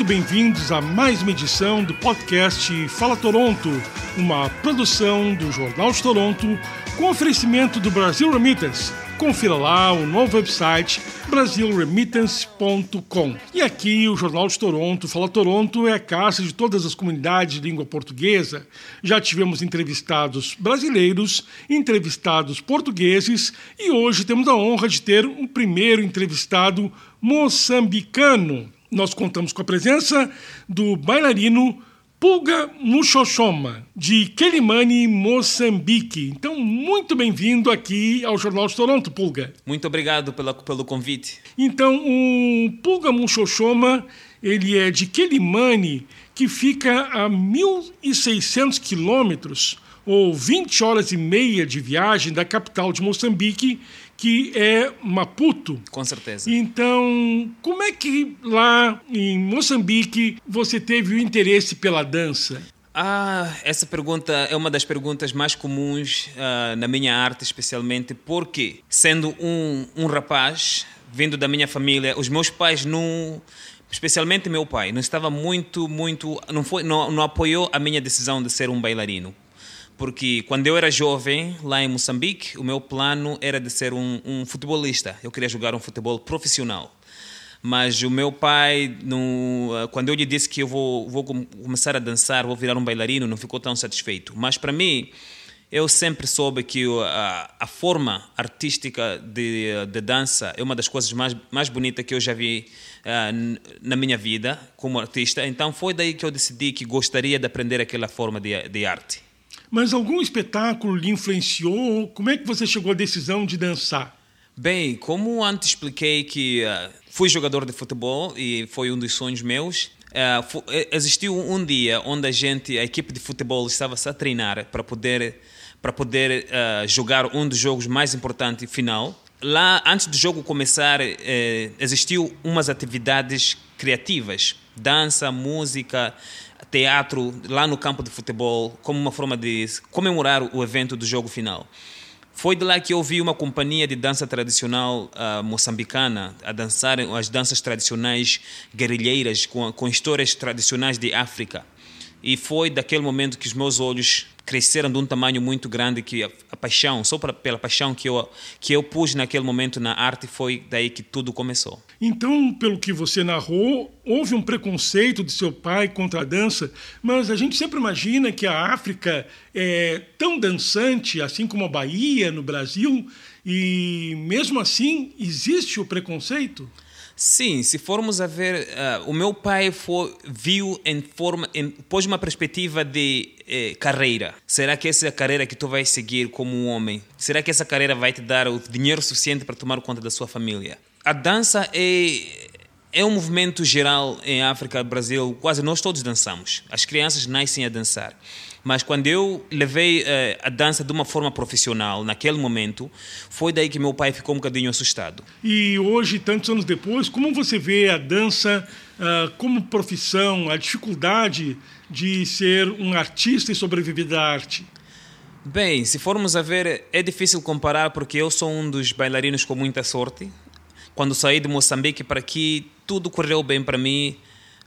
muito bem-vindos a mais uma edição do podcast Fala Toronto, uma produção do Jornal de Toronto com oferecimento do Brasil Remittance. Confira lá o novo website brasilremittance.com. E aqui o Jornal de Toronto, Fala Toronto, é a casa de todas as comunidades de língua portuguesa. Já tivemos entrevistados brasileiros, entrevistados portugueses e hoje temos a honra de ter um primeiro entrevistado moçambicano. Nós contamos com a presença do bailarino Pulga Muxoxoma, de Quelimane, Moçambique. Então, muito bem-vindo aqui ao Jornal de Toronto, Pulga. Muito obrigado pela, pelo convite. Então, o Pulga Muxoxoma, ele é de Quelimane, que fica a 1.600 quilômetros, ou 20 horas e meia de viagem da capital de Moçambique, que é Maputo. Com certeza. Então, como é que lá em Moçambique você teve o interesse pela dança? Ah, essa pergunta é uma das perguntas mais comuns uh, na minha arte, especialmente porque, sendo um, um rapaz vindo da minha família, os meus pais não especialmente meu pai, não estava muito, muito, não foi, não, não apoiou a minha decisão de ser um bailarino porque quando eu era jovem, lá em Moçambique, o meu plano era de ser um, um futebolista. Eu queria jogar um futebol profissional. Mas o meu pai, no, quando eu lhe disse que eu vou, vou começar a dançar, vou virar um bailarino, não ficou tão satisfeito. Mas para mim, eu sempre soube que a, a forma artística de, de, dança é uma das coisas mais, mais bonitas que eu já vi uh, na minha vida como artista. Então foi daí que eu decidi que gostaria de aprender aquela forma de, de arte. Mas algum espetáculo lhe influenciou? Como é que você chegou à decisão de dançar? Bem, como antes expliquei que uh, fui jogador de futebol e foi um dos sonhos meus, uh, existiu um dia onde a gente, a equipe de futebol estava a treinar para poder para poder uh, jogar um dos jogos mais importantes final. Lá, antes do jogo começar, eh, existiu umas atividades criativas, dança, música, teatro lá no campo de futebol como uma forma de comemorar o evento do jogo final. Foi de lá que eu vi uma companhia de dança tradicional uh, moçambicana a dançar as danças tradicionais guerrilheiras com, com histórias tradicionais de África. E foi daquele momento que os meus olhos cresceram de um tamanho muito grande que a, a paixão, só pra, pela paixão que eu, que eu pus naquele momento na arte, foi daí que tudo começou. Então, pelo que você narrou, houve um preconceito de seu pai contra a dança, mas a gente sempre imagina que a África é tão dançante, assim como a Bahia no Brasil, e mesmo assim existe o preconceito? Sim, se formos a ver, uh, o meu pai foi, viu em forma, em, pôs uma perspectiva de eh, carreira. Será que essa é a carreira que tu vais seguir como um homem? Será que essa carreira vai te dar o dinheiro suficiente para tomar conta da sua família? A dança é é um movimento geral em África, Brasil, quase nós todos dançamos. As crianças nascem a dançar. Mas quando eu levei uh, a dança de uma forma profissional, naquele momento, foi daí que meu pai ficou um bocadinho assustado. E hoje, tantos anos depois, como você vê a dança uh, como profissão, a dificuldade de ser um artista e sobreviver da arte? Bem, se formos a ver, é difícil comparar porque eu sou um dos bailarinos com muita sorte. Quando saí de Moçambique para aqui, tudo correu bem para mim.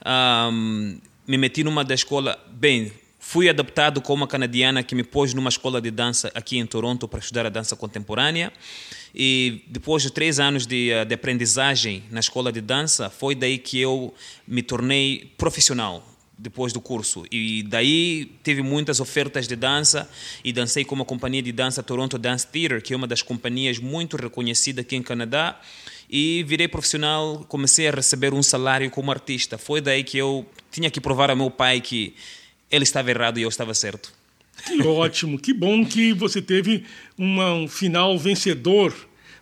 Um, me meti numa da escola. Bem, Fui adaptado com uma canadiana que me pôs numa escola de dança aqui em Toronto para estudar a dança contemporânea. E depois de três anos de, eh, de aprendizagem na escola de dança, foi daí que eu me tornei profissional depois do curso. E daí tive muitas ofertas de dança e dancei com uma companhia de dança Toronto Dance Theatre, que é uma das companhias muito reconhecidas aqui em Canadá. E virei profissional, comecei a receber um salário como artista. Foi daí que eu tinha que provar ao meu pai que ele estava errado e eu estava certo. Que ótimo, que bom que você teve uma, um final vencedor.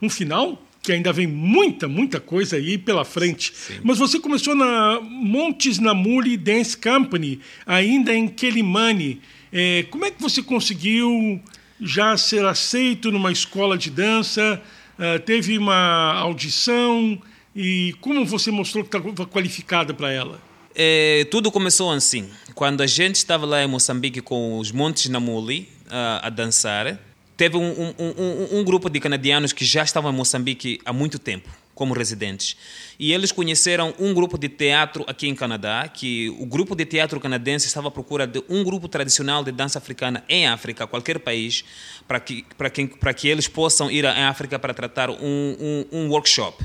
Um final que ainda vem muita, muita coisa aí pela frente. Sim. Mas você começou na Montes Namuri Dance Company, ainda em Quelimane. É, como é que você conseguiu já ser aceito numa escola de dança? Uh, teve uma audição? E como você mostrou que estava qualificada para ela? É, tudo começou assim. Quando a gente estava lá em Moçambique com os Montes Namuli uh, a dançar, teve um, um, um, um, grupo de canadianos que já estavam em Moçambique há muito tempo, como residentes. E eles conheceram um grupo de teatro aqui em Canadá, que o grupo de teatro canadense estava à procura de um grupo tradicional de dança africana em África, qualquer país, para que, para que, para que eles possam ir à África para tratar um workshop.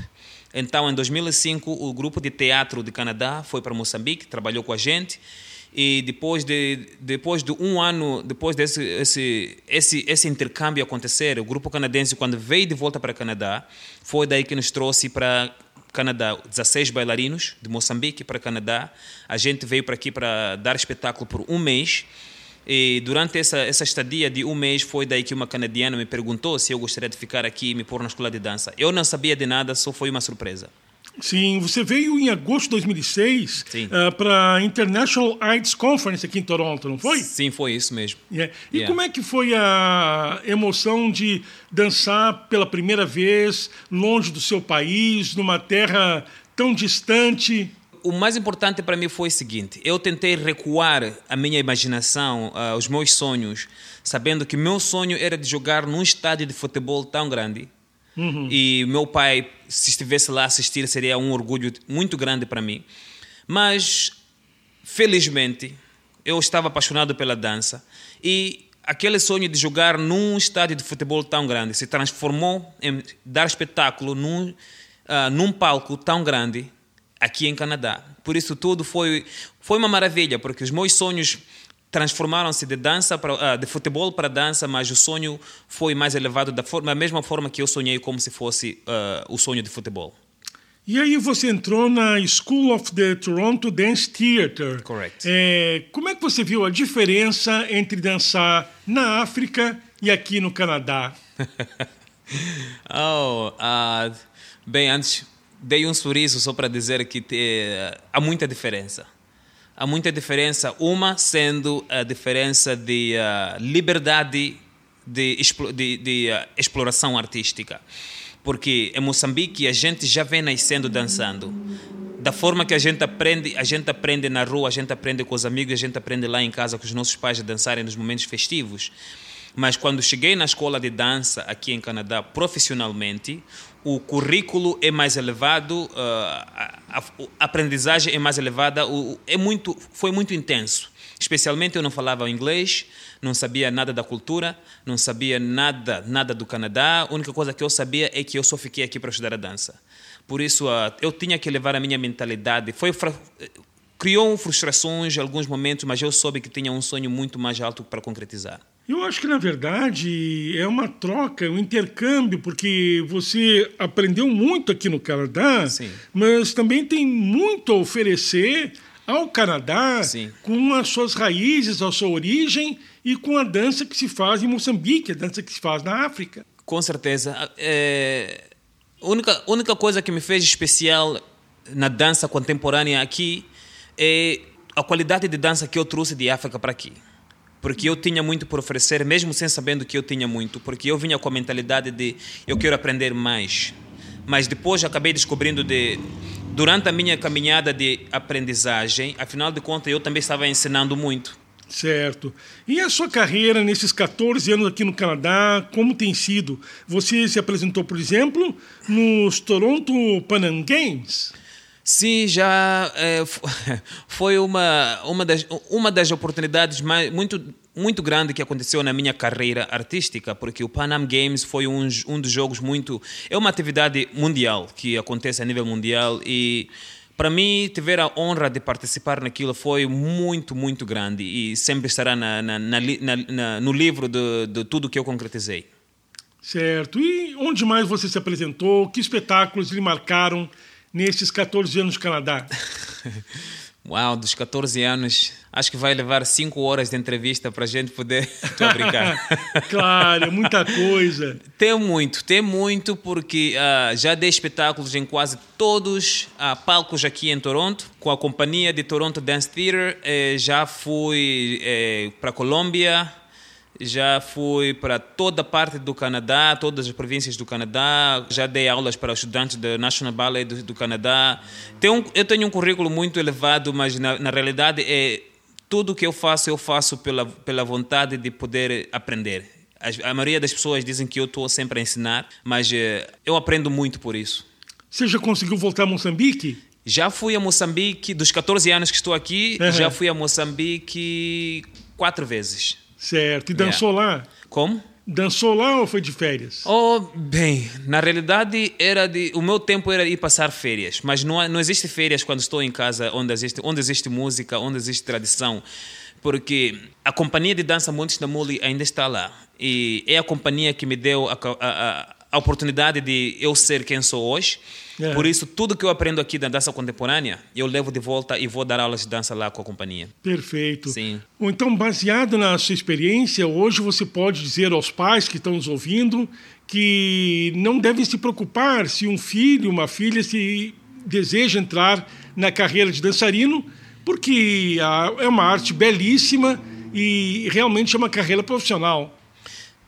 Então, em 2005, o grupo de teatro de Canadá foi para Moçambique, trabalhou com a gente. E depois de depois de um ano depois desse esse esse esse intercâmbio acontecer o grupo canadense quando veio de volta para Canadá foi daí que nos trouxe para Canadá. 16 bailarinos de Moçambique para Canadá. A gente veio para aqui para dar espetáculo por um mês e durante essa, essa estadia de um mês foi daí que uma canadiana me perguntou se eu gostaria de ficar aqui e me pôr na escola de dança. Eu não sabia de nada, só foi uma surpresa. Sim, você veio em agosto de 2006 uh, para a International Arts Conference aqui em Toronto, não foi? Sim, foi isso mesmo. Yeah. E yeah. como é que foi a emoção de dançar pela primeira vez longe do seu país, numa terra tão distante? O mais importante para mim foi o seguinte: eu tentei recuar a minha imaginação, uh, os meus sonhos, sabendo que meu sonho era de jogar num estádio de futebol tão grande. Uhum. E meu pai, se estivesse lá assistir, seria um orgulho muito grande para mim. Mas, felizmente, eu estava apaixonado pela dança e aquele sonho de jogar num estádio de futebol tão grande se transformou em dar espetáculo num, uh, num palco tão grande aqui em Canadá. Por isso tudo foi foi uma maravilha, porque os meus sonhos transformaram-se de dança para, uh, de futebol para dança, mas o sonho foi mais elevado da forma, da mesma forma que eu sonhei como se fosse uh, o sonho de futebol. E aí você entrou na School of the Toronto Dance Theatre. Correct. É, como é que você viu a diferença entre dançar na África e aqui no Canadá? oh, uh, bem, antes dei um sorriso só para dizer que te, há muita diferença. Há muita diferença, uma sendo a diferença de uh, liberdade de, de, de uh, exploração artística. Porque em Moçambique a gente já vem nascendo dançando. Da forma que a gente aprende, a gente aprende na rua, a gente aprende com os amigos, a gente aprende lá em casa com os nossos pais a dançarem nos momentos festivos. Mas quando cheguei na escola de dança aqui em Canadá profissionalmente, o currículo é mais elevado, ah, a, aprendizagem é mais elevada, é muito, foi muito intenso. Especialmente eu não falava inglês, não sabia nada da cultura, não sabia nada, nada do Canadá. A única coisa que eu sabia é que eu só fiquei aqui para estudar a dança. Por isso ah, eu tinha que levar a minha mentalidade. Foi criou frustrações em alguns momentos, mas eu soube que tinha um sonho muito mais alto para concretizar. Eu acho que, na verdade, é uma troca, um intercâmbio, porque você aprendeu muito aqui no Canadá, Sim. mas também tem muito a oferecer ao Canadá Sim. com as suas raízes, a sua origem e com a dança que se faz em Moçambique, a dança que se faz na África. Com certeza. É... A única, única coisa que me fez especial na dança contemporânea aqui é a qualidade de dança que eu trouxe de África para aqui. Porque eu tinha muito por oferecer, mesmo sem sabendo que eu tinha muito, porque eu vinha com a mentalidade de eu quero aprender mais. Mas depois acabei descobrindo de durante a minha caminhada de aprendizagem, afinal de contas eu também estava ensinando muito. Certo. E a sua carreira nesses 14 anos aqui no Canadá, como tem sido? Você se apresentou, por exemplo, nos Toronto Pan Am Games? Sim, já é, foi uma, uma, das, uma das oportunidades mais, muito, muito grande que aconteceu na minha carreira artística, porque o Pan Am Games foi um, um dos jogos muito. É uma atividade mundial que acontece a nível mundial e. Para mim, ter a honra de participar naquilo foi muito, muito grande e sempre estará na, na, na, no livro de, de tudo que eu concretizei. Certo. E onde mais você se apresentou? Que espetáculos lhe marcaram nesses 14 anos no Canadá? Uau, dos 14 anos, acho que vai levar 5 horas de entrevista para a gente poder. Estou a brincar. claro, é muita coisa. Tem muito, tem muito, porque uh, já dei espetáculos em quase todos uh, palcos aqui em Toronto, com a companhia de Toronto Dance Theatre. Eh, já fui eh, para Colômbia, já fui para toda parte do Canadá, todas as províncias do Canadá, já dei aulas para estudantes do National Ballet do, do Canadá. Tenho, eu tenho um currículo muito elevado, mas na, na realidade é tudo que eu faço, eu faço pela, pela vontade de poder aprender. A, a maioria das pessoas dizem que eu estou sempre a ensinar, mas eh, eu aprendo muito por isso. Você já conseguiu voltar a Moçambique? Já fui a Moçambique, dos 14 anos que estou aqui, uhum. já fui a Moçambique quatro vezes. Certo. E dançou yeah. lá? Como? Dançou lá ou foi de férias? Oh, bem, na realidade era de, o meu tempo era ir passar férias, mas não, não existe férias quando estou em casa onde existe, onde existe música, onde existe tradição, porque a companhia de dança Montes da Mole ainda está lá e é a companhia que me deu a, a, a oportunidade de eu ser quem sou hoje. É. Por isso, tudo que eu aprendo aqui da dança contemporânea, eu levo de volta e vou dar aulas de dança lá com a companhia. Perfeito. Sim. Então, baseado na sua experiência, hoje você pode dizer aos pais que estão nos ouvindo que não devem se preocupar se um filho, uma filha, se deseja entrar na carreira de dançarino, porque é uma arte belíssima e realmente é uma carreira profissional.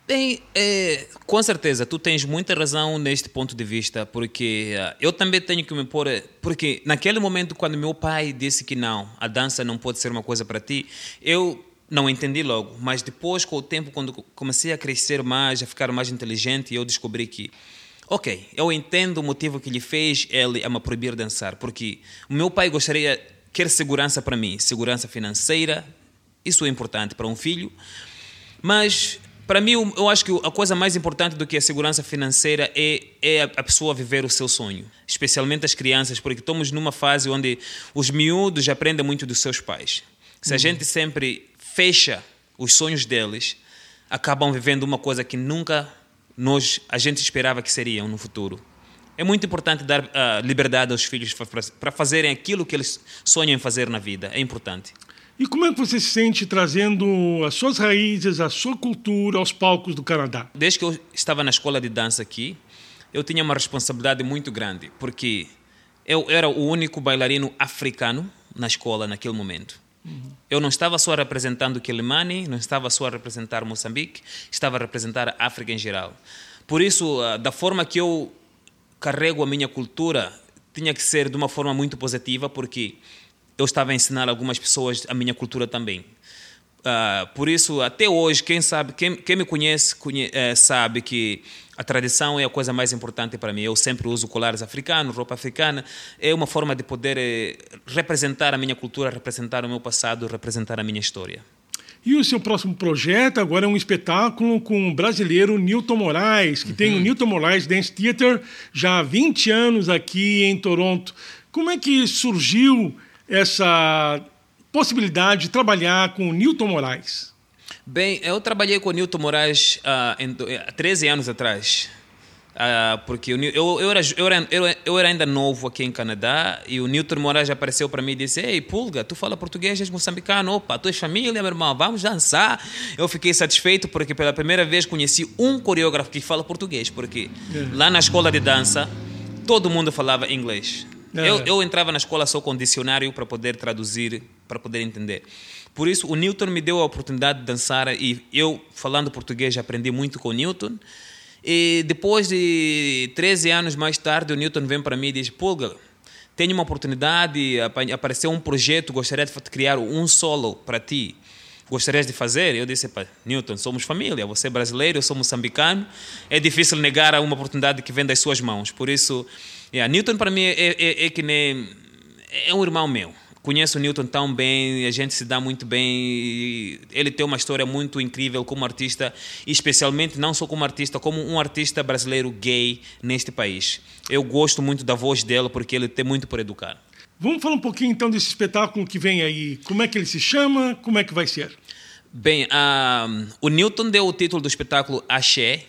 Bem, é, com certeza, tu tens muita razão neste ponto de vista, porque uh, eu também tenho que me pôr. Porque naquele momento, quando meu pai disse que não, a dança não pode ser uma coisa para ti, eu não entendi logo. Mas depois, com o tempo, quando comecei a crescer mais, a ficar mais inteligente, eu descobri que. Ok, eu entendo o motivo que lhe fez ele a me proibir dançar, porque o meu pai gostaria, quer segurança para mim, segurança financeira, isso é importante para um filho, mas para mim, eu acho que a coisa mais importante do que a segurança financeira é, é a pessoa viver o seu sonho, especialmente as crianças, porque estamos numa fase onde os miúdos aprendem muito dos seus pais. Se a uhum. gente sempre fecha os sonhos deles, acabam vivendo uma coisa que nunca nós a gente esperava que seriam no futuro. É muito importante dar uh, liberdade aos filhos para fazerem aquilo que eles sonham em fazer na vida. É importante. E como é que você se sente trazendo as suas raízes, a sua cultura aos palcos do Canadá? Desde que eu estava na escola de dança aqui, eu tinha uma responsabilidade muito grande, porque eu era o único bailarino africano na escola naquele momento. Uhum. Eu não estava só representando Quilimani, não estava só a representar Moçambique, estava a representar a África em geral. Por isso, ah, da forma que eu carrego a minha cultura, tinha que ser de uma forma muito positiva, porque eu estava a ensinar algumas pessoas a minha cultura também. Uh, por isso, até hoje, quem sabe, quem, quem me conhece, conhece uh, sabe que a tradição é a coisa mais importante para mim. Eu sempre uso colares africanos, roupa africana. É uma forma de poder eh, representar a minha cultura, representar o meu passado, representar a minha história. E o seu próximo projeto agora é um espetáculo com o brasileiro Newton Moraes, que uhum. tem o Newton Moraes Dance Theater já há 20 anos aqui em Toronto. Como é que surgiu essa possibilidade de trabalhar com o Newton Moraes? Bem, eu trabalhei com o Newton Moraes uh, há 13 anos atrás. Uh, porque eu, eu, eu, era, eu, era, eu, eu, era ainda novo aqui em Canadá e o Newton Moraes apareceu para mim e disse: Ei, Pulga, tu fala português, és moçambicano, opa, tu és família, meu irmão, vamos dançar. Eu fiquei satisfeito porque pela primeira vez conheci um coreógrafo que fala português, porque é. lá na escola de dança todo mundo falava inglês. É. Eu, eu entrava na escola só com dicionário para poder traduzir, para poder entender. Por isso, o Newton me deu a oportunidade de dançar e eu, falando português, aprendi muito com o Newton. E depois de 13 anos mais tarde, o Newton vem para mim e diz: Pulga, tenho uma oportunidade, apareceu um projeto, gostaria de criar um solo para ti. Gostarias de fazer? Eu disse: Newton, somos família, você é brasileiro, eu sou moçambicano. É difícil negar uma oportunidade que vem das suas mãos. Por isso Yeah, Newton para mim é, é, é, que nem é um irmão meu. Conheço o Newton tão bem, a gente se dá muito bem. Ele tem uma história muito incrível como artista, especialmente não só como artista, como um artista brasileiro gay neste país. Eu gosto muito da voz dele porque ele tem muito por educar. Vamos falar um pouquinho então desse espetáculo que vem aí. Como é que ele se chama? Como é que vai ser? Bem, uh, o Newton deu o título do espetáculo Axé.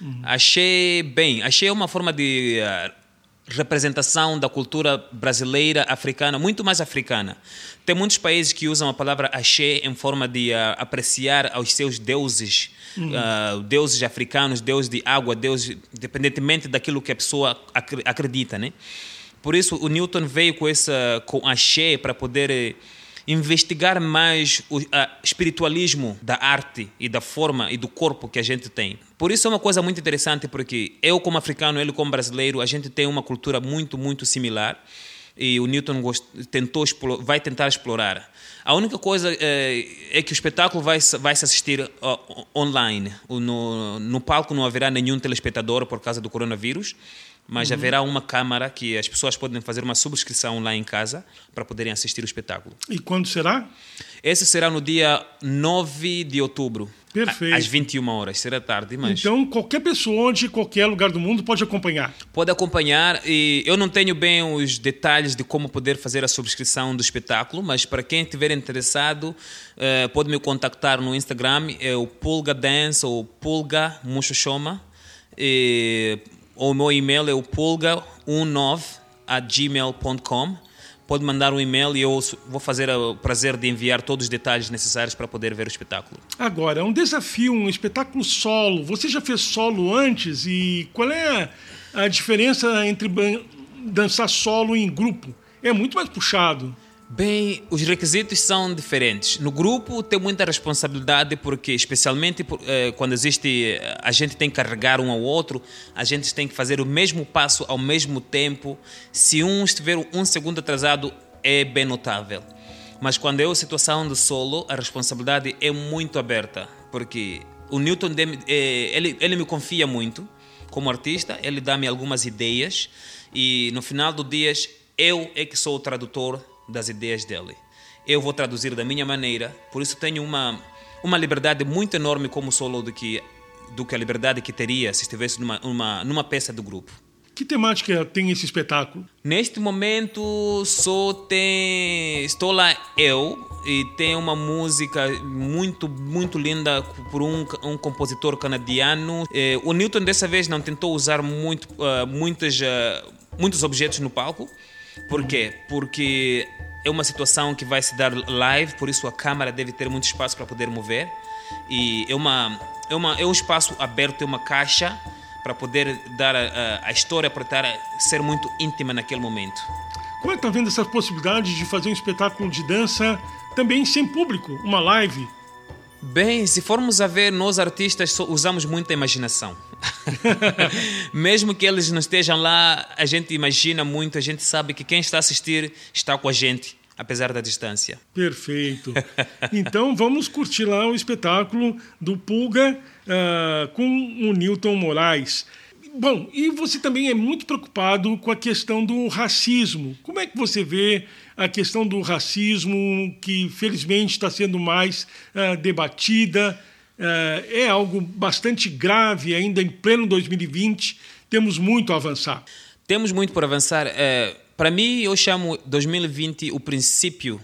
Uhum. Axé, bem, Axé é uma forma de uh, representação da cultura brasileira, africana, muito mais africana. Tem muitos países que usam a palavra axé em forma de uh, apreciar aos seus deuses, uhum. uh, deuses africanos, deuses de água, deuses, independentemente daquilo que a pessoa acredita, né? Por isso o Newton veio com essa com axé para poder eh, investigar mais o espiritualismo da arte e da forma e do corpo que a gente tem. Por isso é uma coisa muito interessante, porque eu, como africano, ele, como brasileiro, a gente tem uma cultura muito, muito similar e o Newton tentou, vai tentar explorar. A única coisa é, é que o espetáculo vai, vai se assistir uh, online. No, no palco não haverá nenhum telespectador por causa do coronavírus mas uhum. haverá uma câmara que as pessoas podem fazer uma subscrição lá em casa para poderem assistir o espetáculo. E quando será? Esse será no dia 9 de outubro. Perfeito. Às 21 horas, será tarde, mas... Então, qualquer pessoa de qualquer lugar do mundo pode acompanhar. Pode acompanhar e eu não tenho bem os detalhes de como poder fazer a subscrição do espetáculo, mas para quem estiver interessado, eh, pode me contactar no Instagram, é o Pulga Dance ou Pulga Muxoxoma. E o meu e-mail é o pulga19 gmail.com. Pode mandar um e-mail e eu vou fazer o prazer de enviar todos os detalhes necessários para poder ver o espetáculo. Agora, um desafio, um espetáculo solo. Você já fez solo antes e qual é a diferença entre dançar solo e em grupo? É muito mais puxado. Bem, os requisitos são diferentes. No grupo tem muita responsabilidade porque, especialmente eh, quando existe, eh, a gente tem que carregar um ao outro, a gente tem que fazer o mesmo passo ao mesmo tempo. Se um estiver um segundo atrasado, é bem notável. Mas quando é a situação do solo, a responsabilidade é muito aberta, porque o Newton eh, ele, ele me confia muito como artista, ele dá-me algumas ideias e no final do dia eu é que sou o tradutor das ideias dele. Eu vou traduzir da minha maneira, por isso tenho uma, uma liberdade muito enorme como solo do que, do que a liberdade que teria se estivesse numa, uma, numa peça do grupo. Que temática tem esse espetáculo? Neste momento só tem estou lá eu e tem uma música muito muito linda por um, um compositor canadiano. Eh, o Newton dessa vez não tentou usar muito uh, muitas uh, muitos objetos no palco. Por quê? Porque é uma situação que vai se dar live, por isso a câmera deve ter muito espaço para poder mover. E é, uma, é, uma, é um espaço aberto, é uma caixa para poder dar a, a história, para estar, ser muito íntima naquele momento. Como é que está vendo essa possibilidade de fazer um espetáculo de dança também sem público, uma live? Bem, se formos a ver, nós artistas usamos muita imaginação. Mesmo que eles não estejam lá, a gente imagina muito, a gente sabe que quem está a assistir está com a gente, apesar da distância. Perfeito. Então vamos curtir lá o espetáculo do Pulga uh, com o Newton Moraes. Bom, e você também é muito preocupado com a questão do racismo. Como é que você vê a questão do racismo, que felizmente está sendo mais uh, debatida? Uh, é algo bastante grave ainda em pleno 2020. Temos muito a avançar. Temos muito por avançar. É, para mim, eu chamo 2020 o princípio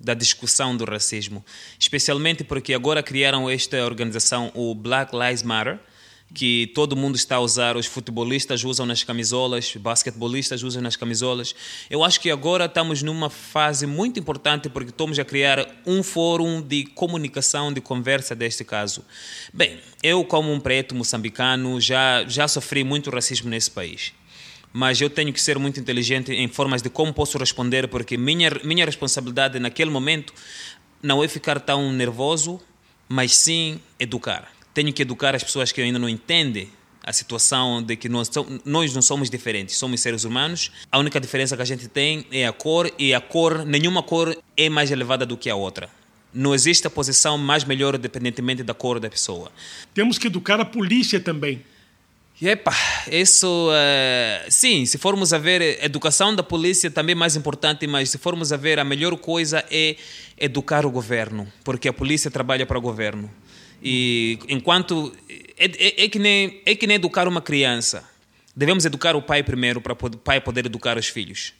da discussão do racismo, especialmente porque agora criaram esta organização, o Black Lives Matter, que todo mundo está a usar, os futebolistas usam nas camisolas, os basquetebolistas usam nas camisolas. Eu acho que agora estamos numa fase muito importante porque estamos a criar um fórum de comunicação, de conversa deste caso. Bem, eu como um preto moçambicano já já sofri muito racismo nesse país. Mas eu tenho que ser muito inteligente em formas de como posso responder, porque minha minha responsabilidade naquele momento não é ficar tão nervoso, mas sim educar tenho que educar as pessoas que ainda não entendem a situação de que nós, nós não somos diferentes, somos seres humanos. A única diferença que a gente tem é a cor e a cor, nenhuma cor é mais elevada do que a outra. Não existe a posição mais melhor independentemente da cor da pessoa. Temos que educar a polícia também. Epa, isso, uh, sim, se formos a ver, educação da polícia também é mais importante, mas se formos a ver, a melhor coisa é educar o governo, porque a polícia trabalha para o governo. E enquanto. É, é, é, que nem, é que nem educar uma criança. Devemos educar o pai primeiro para o pai poder educar os filhos.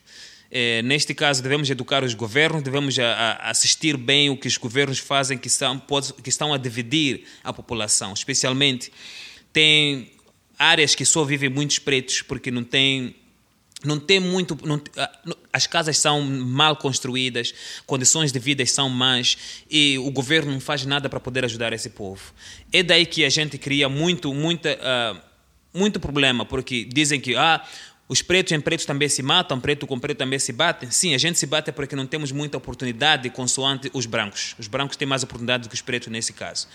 É, neste caso, devemos educar os governos, devemos a, a assistir bem o que os governos fazem, que, são, que estão a dividir a população. Especialmente, tem áreas que só vivem muitos pretos porque não tem não tem muito. Não, ah, as casas são mal construídas, condições de vida são más e o governo não faz nada para poder ajudar esse povo. É daí que a gente cria muito, muita, uh, muito problema, porque dizem que ah, os pretos em pretos também se matam, preto com preto também se batem. Sim, a gente se bate porque não temos muita oportunidade consoante os brancos. Os brancos têm mais oportunidade do que os pretos nesse caso.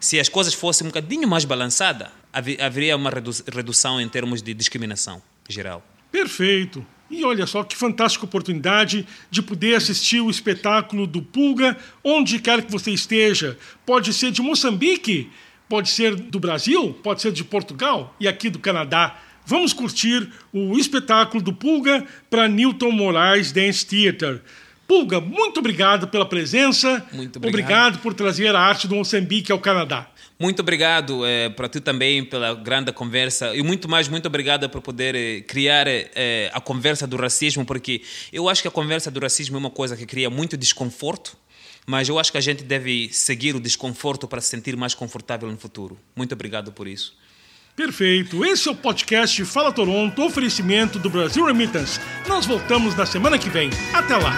Se as coisas fossem um bocadinho mais balançadas, haveria uma redução em termos de discriminação geral. Perfeito. E olha só que fantástica oportunidade de poder assistir o espetáculo do Pulga, onde quer que você esteja. Pode ser de Moçambique, pode ser do Brasil, pode ser de Portugal e aqui do Canadá. vamos curtir o espetáculo do Pulga para Newton Moraes Dance Theater. Pulga, muito obrigado pela presença. Muito obrigado. Obrigado por trazer a arte do Moçambique ao Canadá. Muito obrigado é, para ti também pela grande conversa e muito mais, muito obrigado por poder é, criar é, a conversa do racismo, porque eu acho que a conversa do racismo é uma coisa que cria muito desconforto, mas eu acho que a gente deve seguir o desconforto para se sentir mais confortável no futuro. Muito obrigado por isso. Perfeito. Esse é o podcast Fala Toronto, oferecimento do Brasil Remittance. Nós voltamos na semana que vem. Até lá.